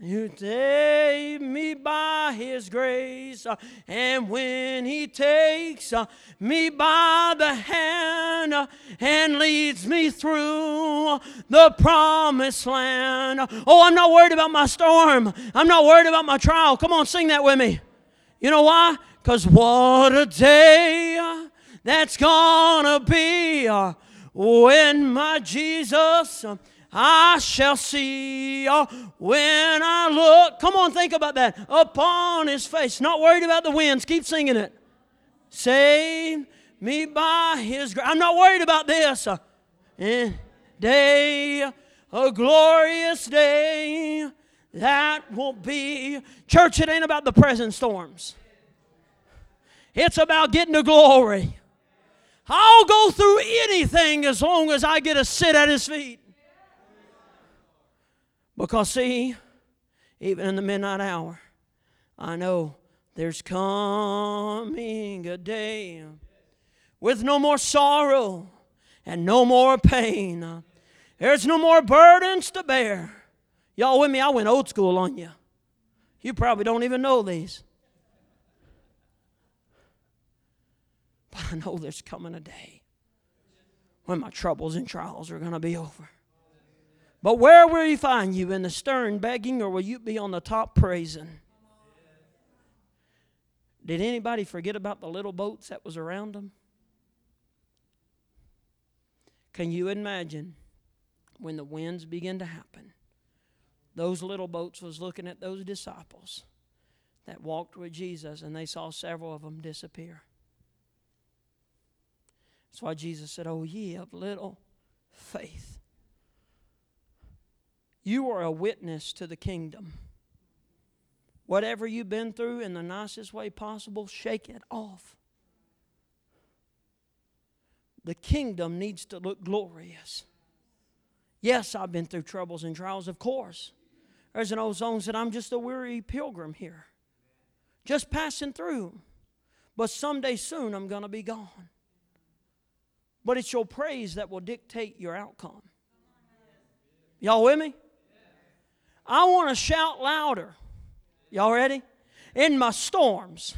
You take me by His grace, uh, and when He takes uh, me by the hand uh, and leads me through the promised land. Oh, I'm not worried about my storm. I'm not worried about my trial. Come on, sing that with me. You know why? Because what a day that's gonna be when my Jesus I shall see when I look. Come on, think about that. Upon his face. Not worried about the winds. Keep singing it. Save me by his grace. I'm not worried about this. Uh, eh, day, a glorious day that will be. Church, it ain't about the present storms, it's about getting to glory. I'll go through anything as long as I get to sit at his feet. Because, see, even in the midnight hour, I know there's coming a day with no more sorrow and no more pain. There's no more burdens to bear. Y'all with me? I went old school on you. You probably don't even know these. But I know there's coming a day when my troubles and trials are going to be over. But where will he find you? In the stern begging, or will you be on the top praising? Did anybody forget about the little boats that was around them? Can you imagine when the winds begin to happen? Those little boats was looking at those disciples that walked with Jesus and they saw several of them disappear. That's why Jesus said, Oh, ye of little faith. You are a witness to the kingdom. Whatever you've been through in the nicest way possible, shake it off. The kingdom needs to look glorious. Yes, I've been through troubles and trials, of course. There's an old song that I'm just a weary pilgrim here, just passing through. But someday soon I'm going to be gone. But it's your praise that will dictate your outcome. Y'all with me? I want to shout louder. Y'all ready? In my storms.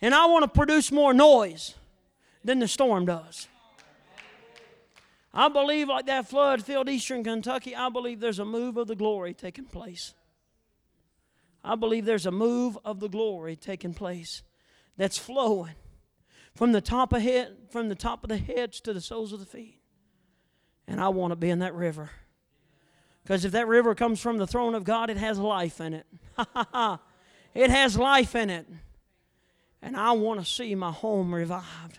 And I want to produce more noise than the storm does. I believe, like that flood filled eastern Kentucky, I believe there's a move of the glory taking place. I believe there's a move of the glory taking place that's flowing from the top of head, from the top of the heads to the soles of the feet. And I want to be in that river. Because if that river comes from the throne of God, it has life in it. it has life in it. And I want to see my home revived.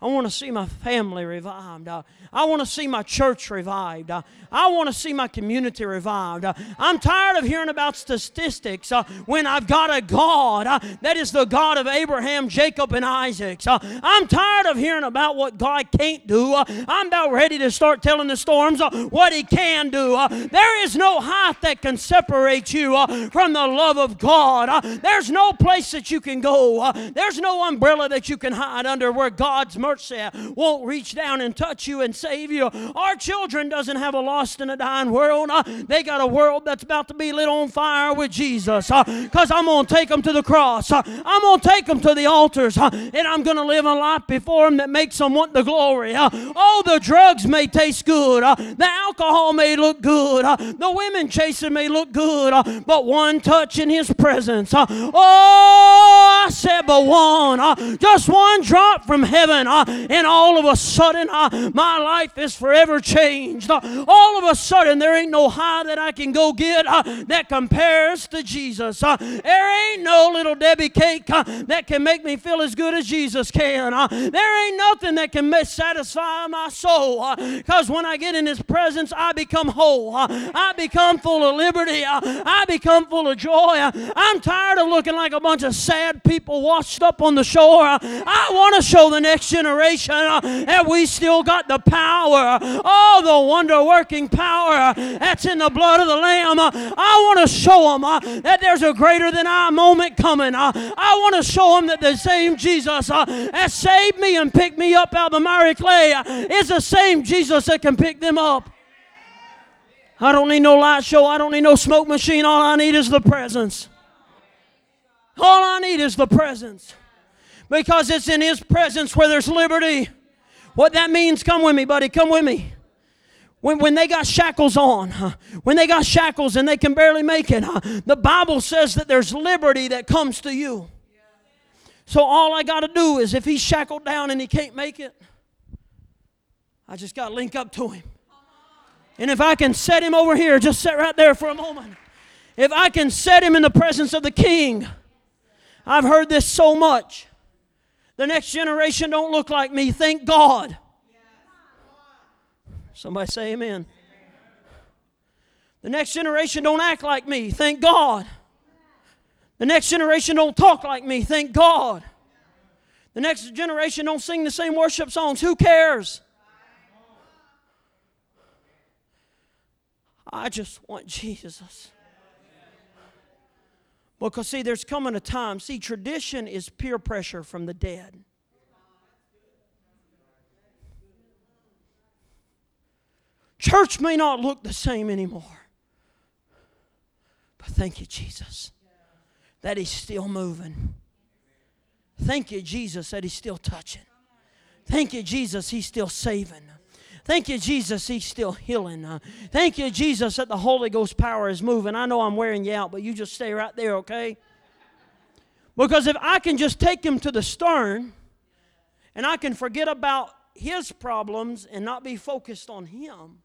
I want to see my family revived. Uh, I want to see my church revived. Uh, I want to see my community revived. Uh, I'm tired of hearing about statistics uh, when I've got a God uh, that is the God of Abraham, Jacob, and Isaac. Uh, I'm tired of hearing about what God can't do. I'm about ready to start telling the storms what He can do. there is no height that can separate you from the love of God. there's no place that you can go. there's no umbrella that you can hide under where God's mercy mercy won't reach down and touch you and save you. Our children doesn't have a lost and a dying world. Uh, they got a world that's about to be lit on fire with Jesus. Because uh, I'm going to take them to the cross. Uh, I'm going to take them to the altars. Uh, and I'm going to live a life before them that makes them want the glory. Uh. Oh, the drugs may taste good. Uh, the alcohol may look good. the women chasing may look good. but one touch in his presence. oh, I said, but one. just one drop from heaven. Uh, and all of a sudden, uh, my life is forever changed. Uh, all of a sudden, there ain't no high that I can go get that compares to Jesus. there ain't no little Debbie cake that can make me feel as good as Jesus can. there ain't nothing that can satisfy my soul. Because when I get in His presence, I become whole. I become full of liberty. I become full of joy. I'm tired of looking like a bunch of sad people washed up on the shore. I want to show the next generation that uh, we still got the power. Oh, the wonder working power that's in the blood of the Lamb. I want to show them uh, that there's a greater than I moment coming. Uh, I want to show them that the same Jesus that saved me and picked me up out of the miry clay is the same Jesus that can pick them up. I don't need no light show. I don't need no smoke machine. All I need is the presence. All I need is the presence. Because it's in His presence where there's liberty. What that means, come with me, buddy. Come with me. When, when they got shackles on, when they got shackles and they can barely make it, the Bible says that there's liberty that comes to you. So all I got to do is if he's shackled down and he can't make it, I just got to link up to him. And if I can set him over here, just sit right there for a moment. If I can set him in the presence of the king, I've heard this so much. The next generation don't look like me. Thank God. Somebody say amen. The next generation don't act like me. Thank God. The next generation don't talk like me. Thank God. The next generation don't sing the same worship songs. Who cares? I just want Jesus. Because, see, there's coming a time. See, tradition is peer pressure from the dead. Church may not look the same anymore. But thank you, Jesus, that He's still moving. Thank you, Jesus, that He's still touching. Thank you, Jesus, He's still saving. Thank you, Jesus, He's still healing. Uh, thank you, Jesus, that the Holy Ghost power is moving. I know I'm wearing you out, but you just stay right there, okay? Because if I can just take Him to the stern and I can forget about His problems and not be focused on Him,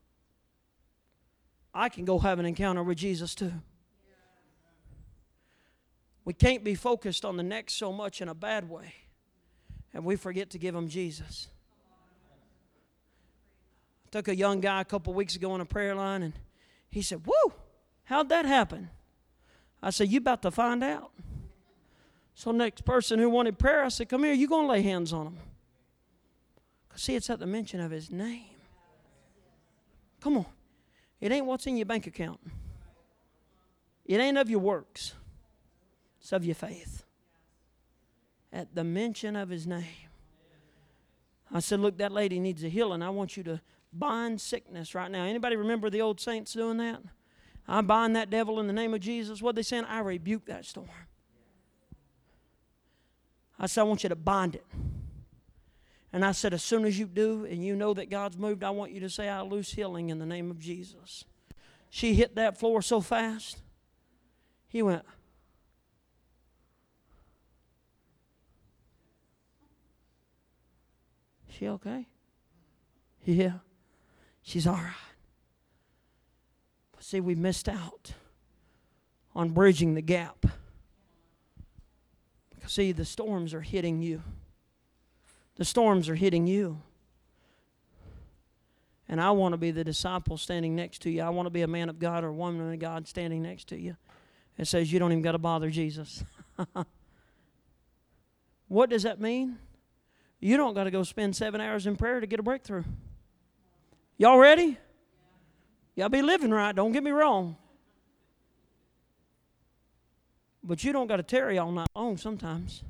I can go have an encounter with Jesus too. We can't be focused on the next so much in a bad way, and we forget to give Him Jesus. Took a young guy a couple weeks ago on a prayer line, and he said, Whoa, how'd that happen? I said, You about to find out. So next person who wanted prayer, I said, Come here, you gonna lay hands on him. See, it's at the mention of his name. Come on. It ain't what's in your bank account. It ain't of your works. It's of your faith. At the mention of his name. I said, Look, that lady needs a healing. I want you to bind sickness right now. Anybody remember the old saints doing that? I bind that devil in the name of Jesus. What they saying? I rebuke that storm. I said, I want you to bind it. And I said, as soon as you do and you know that God's moved, I want you to say, I loose healing in the name of Jesus. She hit that floor so fast. He went, She okay? Yeah. She's all right. But see, we missed out on bridging the gap. Because, see, the storms are hitting you. The storms are hitting you. And I want to be the disciple standing next to you. I want to be a man of God or a woman of God standing next to you. It says you don't even got to bother Jesus. what does that mean? You don't got to go spend seven hours in prayer to get a breakthrough. Y'all ready? Y'all be living right, don't get me wrong. But you don't got to tarry all night long sometimes.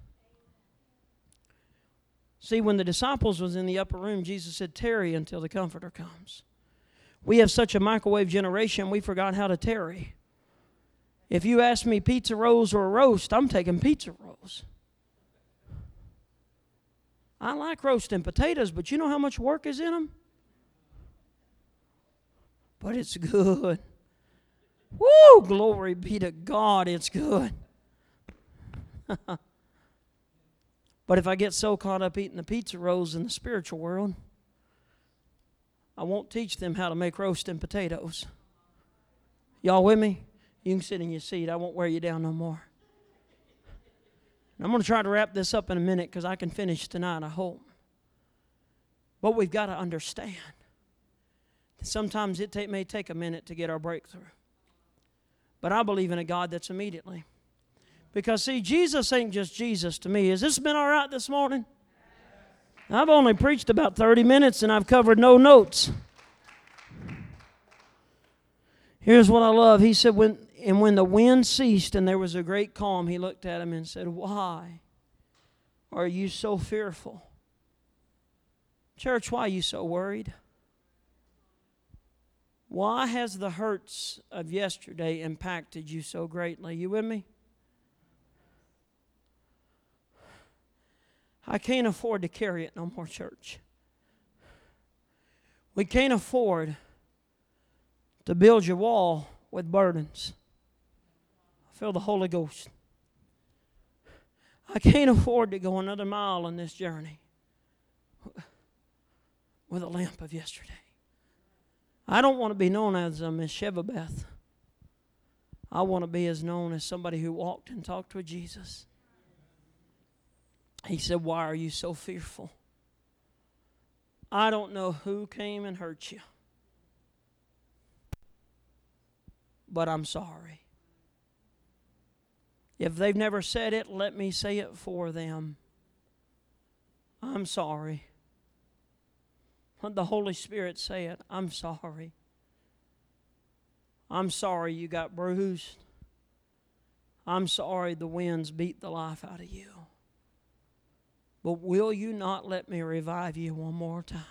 See, when the disciples was in the upper room, Jesus said, "Tarry until the Comforter comes." We have such a microwave generation, we forgot how to tarry. If you ask me pizza rolls or a roast, I'm taking pizza rolls. I like roasting potatoes, but you know how much work is in them? But it's good. Woo! Glory be to God, it's good. but if I get so caught up eating the pizza rolls in the spiritual world, I won't teach them how to make roasting potatoes. Y'all with me? You can sit in your seat. I won't wear you down no more. And I'm going to try to wrap this up in a minute because I can finish tonight, I hope. But we've got to understand sometimes it take, may take a minute to get our breakthrough. But I believe in a God that's immediately. Because, see, Jesus ain't just Jesus to me. Has this been all right this morning? I've only preached about 30 minutes and I've covered no notes. Here's what I love. He said, when, and when the wind ceased and there was a great calm, he looked at him and said, Why are you so fearful? Church, why are you so worried? Why has the hurts of yesterday impacted you so greatly? You with me? I can't afford to carry it no more, church. We can't afford to build your wall with burdens. I feel the Holy Ghost. I can't afford to go another mile on this journey with a lamp of yesterday. I don't want to be known as a Miss Shevabeth. I want to be as known as somebody who walked and talked with Jesus. He said, Why are you so fearful? I don't know who came and hurt you, but I'm sorry. If they've never said it, let me say it for them. I'm sorry. Let the Holy Spirit said. I'm sorry. I'm sorry you got bruised. I'm sorry the winds beat the life out of you. But will you not let me revive you one more time?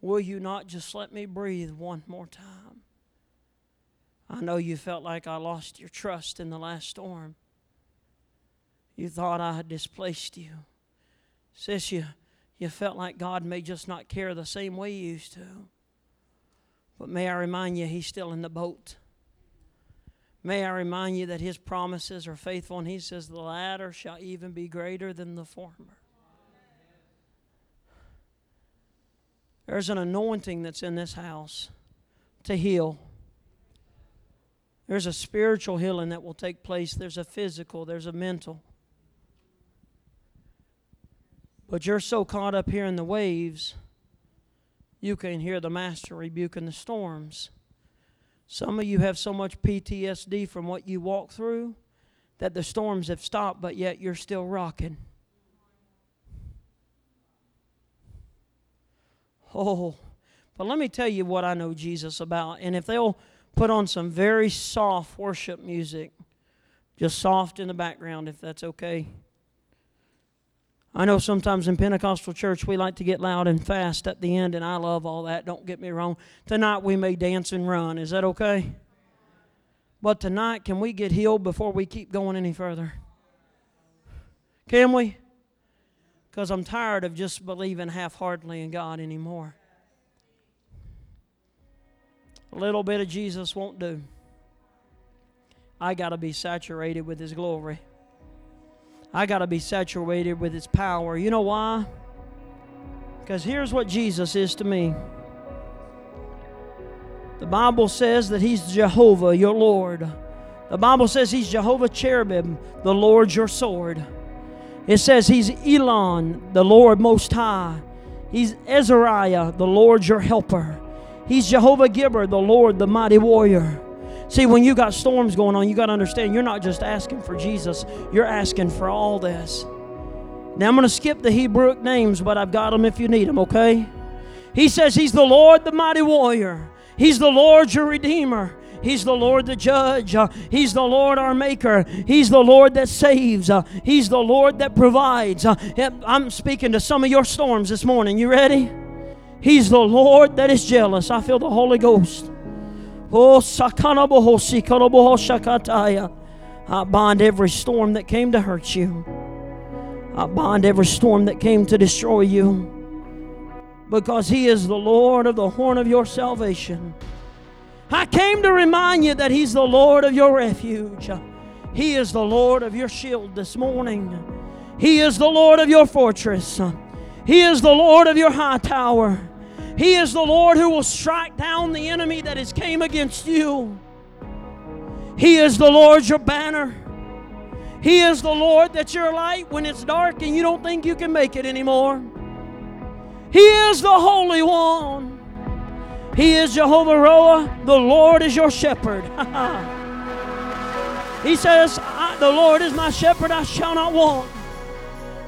Will you not just let me breathe one more time? I know you felt like I lost your trust in the last storm. You thought I had displaced you. Sis, you, you felt like God may just not care the same way you used to. But may I remind you, He's still in the boat. May I remind you that his promises are faithful, and he says, The latter shall even be greater than the former. There's an anointing that's in this house to heal. There's a spiritual healing that will take place, there's a physical, there's a mental. But you're so caught up here in the waves, you can't hear the master rebuking the storms. Some of you have so much PTSD from what you walked through that the storms have stopped, but yet you're still rocking. Oh, but let me tell you what I know Jesus about. And if they'll put on some very soft worship music, just soft in the background, if that's okay. I know sometimes in Pentecostal church we like to get loud and fast at the end, and I love all that. Don't get me wrong. Tonight we may dance and run. Is that okay? But tonight, can we get healed before we keep going any further? Can we? Because I'm tired of just believing half heartedly in God anymore. A little bit of Jesus won't do. I got to be saturated with His glory. I got to be saturated with His power. You know why? Because here's what Jesus is to me. The Bible says that He's Jehovah, your Lord. The Bible says He's Jehovah Cherubim, the Lord your sword. It says He's Elyon, the Lord Most High. He's Azariah, the Lord your helper. He's Jehovah Gibbor, the Lord, the mighty warrior. See, when you got storms going on, you got to understand you're not just asking for Jesus, you're asking for all this. Now, I'm going to skip the Hebrew names, but I've got them if you need them, okay? He says He's the Lord, the mighty warrior. He's the Lord, your Redeemer. He's the Lord the judge. He's the Lord our maker. He's the Lord that saves. He's the Lord that provides. I'm speaking to some of your storms this morning. You ready? He's the Lord that is jealous. I feel the Holy Ghost. Oh, I bind every storm that came to hurt you. I bind every storm that came to destroy you. Because He is the Lord of the horn of your salvation. I came to remind you that He's the Lord of your refuge. He is the Lord of your shield this morning. He is the Lord of your fortress. He is the Lord of your high tower. He is the Lord who will strike down the enemy that has came against you. He is the Lord your banner. He is the Lord that your light when it's dark and you don't think you can make it anymore. He is the Holy One. He is Jehovah Roah. The Lord is your shepherd. he says, The Lord is my shepherd, I shall not want.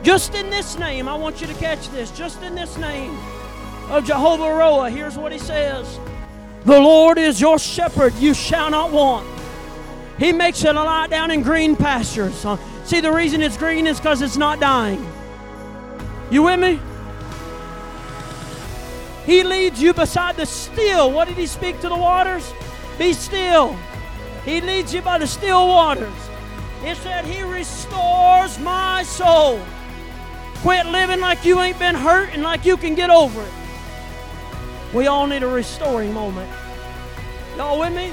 Just in this name, I want you to catch this. Just in this name of Jehovah Roah, here's what he says The Lord is your shepherd, you shall not want. He makes it a lie down in green pastures. See, the reason it's green is because it's not dying. You with me? He leads you beside the still. What did he speak to the waters? Be still. He leads you by the still waters. It said, He restores my soul. Quit living like you ain't been hurt and like you can get over it. We all need a restoring moment. Y'all with me?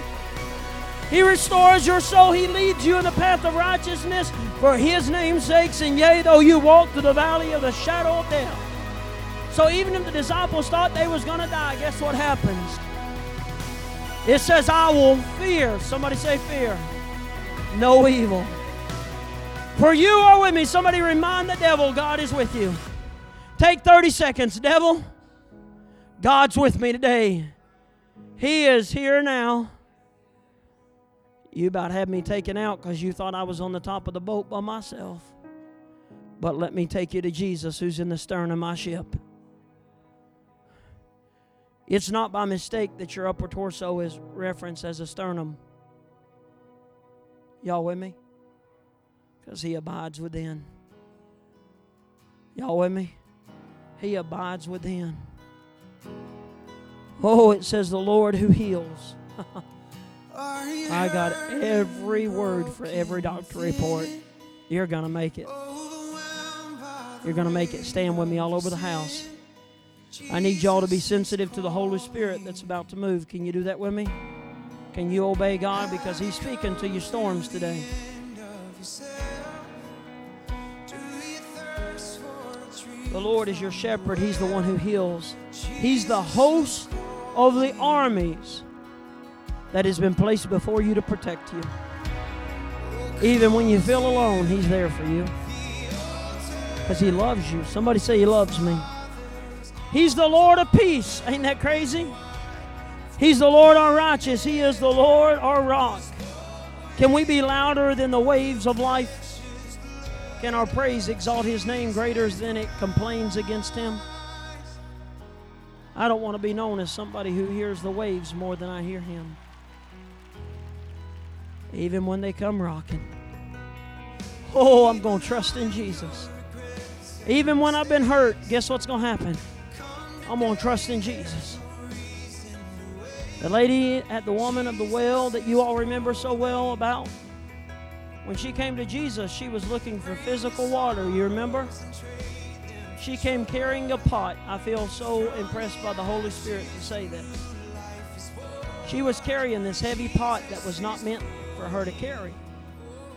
He restores your soul. He leads you in the path of righteousness for His name's sakes. And yea, though you walk through the valley of the shadow of death, so even if the disciples thought they was going to die, guess what happens? It says, I will fear. Somebody say fear. No evil. For you are with me. Somebody remind the devil God is with you. Take 30 seconds. Devil, God's with me today. He is here now. You about had me taken out because you thought I was on the top of the boat by myself. But let me take you to Jesus who's in the stern of my ship. It's not by mistake that your upper torso is referenced as a sternum. Y'all with me? Because he abides within. Y'all with me? He abides within. Oh, it says the Lord who heals. I got every word for every doctor report. You're going to make it. You're going to make it. Stand with me all over the house. I need y'all to be sensitive to the Holy Spirit that's about to move. Can you do that with me? Can you obey God? Because He's speaking to your storms today. The Lord is your shepherd. He's the one who heals. He's the host of the armies that has been placed before you to protect you. Even when you feel alone, He's there for you. Because He loves you. Somebody say, He loves me. He's the Lord of peace. Ain't that crazy? He's the Lord our righteous. He is the Lord our rock. Can we be louder than the waves of life? Can our praise exalt His name greater than it complains against Him? I don't want to be known as somebody who hears the waves more than I hear Him. Even when they come rocking. Oh, I'm going to trust in Jesus. Even when I've been hurt, guess what's going to happen? I'm going to trust in Jesus. The lady at the woman of the well that you all remember so well about, when she came to Jesus, she was looking for physical water. You remember? She came carrying a pot. I feel so impressed by the Holy Spirit to say this. She was carrying this heavy pot that was not meant for her to carry.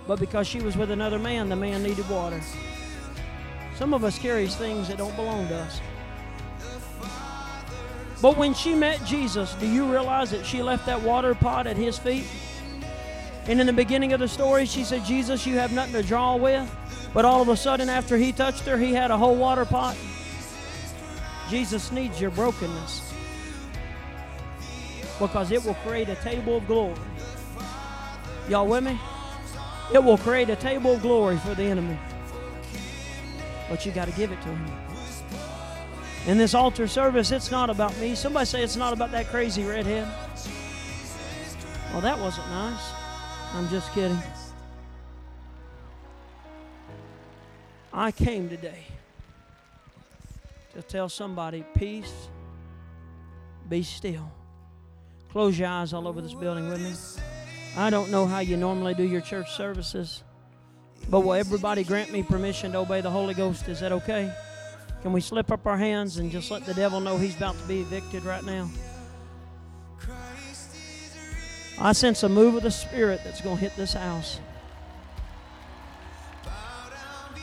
But because she was with another man, the man needed water. Some of us carries things that don't belong to us. But when she met Jesus, do you realize that she left that water pot at his feet? And in the beginning of the story, she said, Jesus, you have nothing to draw with. But all of a sudden, after he touched her, he had a whole water pot. Jesus needs your brokenness because it will create a table of glory. Y'all with me? It will create a table of glory for the enemy. But you got to give it to him. In this altar service, it's not about me. Somebody say it's not about that crazy redhead. Well, that wasn't nice. I'm just kidding. I came today to tell somebody, peace, be still. Close your eyes all over this building with me. I don't know how you normally do your church services, but will everybody grant me permission to obey the Holy Ghost? Is that okay? Can we slip up our hands and just let the devil know he's about to be evicted right now? I sense a move of the Spirit that's going to hit this house.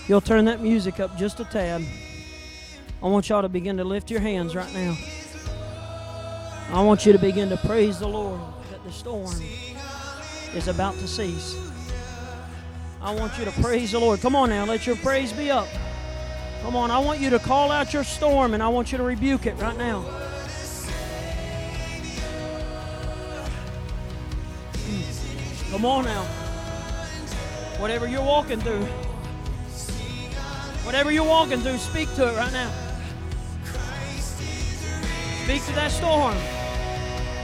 You'll turn that music up just a tad. I want y'all to begin to lift your hands right now. I want you to begin to praise the Lord that the storm is about to cease. I want you to praise the Lord. Come on now, let your praise be up. Come on, I want you to call out your storm and I want you to rebuke it right now. Come on now. Whatever you're walking through, whatever you're walking through, speak to it right now. Speak to that storm.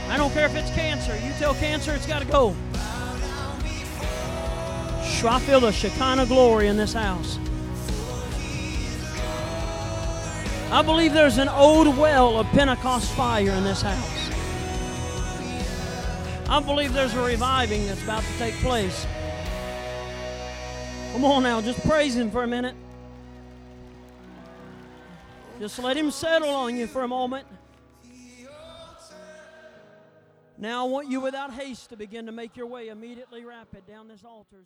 I don't care if it's cancer. You tell cancer it's got to go. I feel the Shekinah glory in this house. I believe there's an old well of Pentecost fire in this house. I believe there's a reviving that's about to take place. Come on now, just praise Him for a minute. Just let Him settle on you for a moment. Now I want you without haste to begin to make your way immediately rapid down this altar.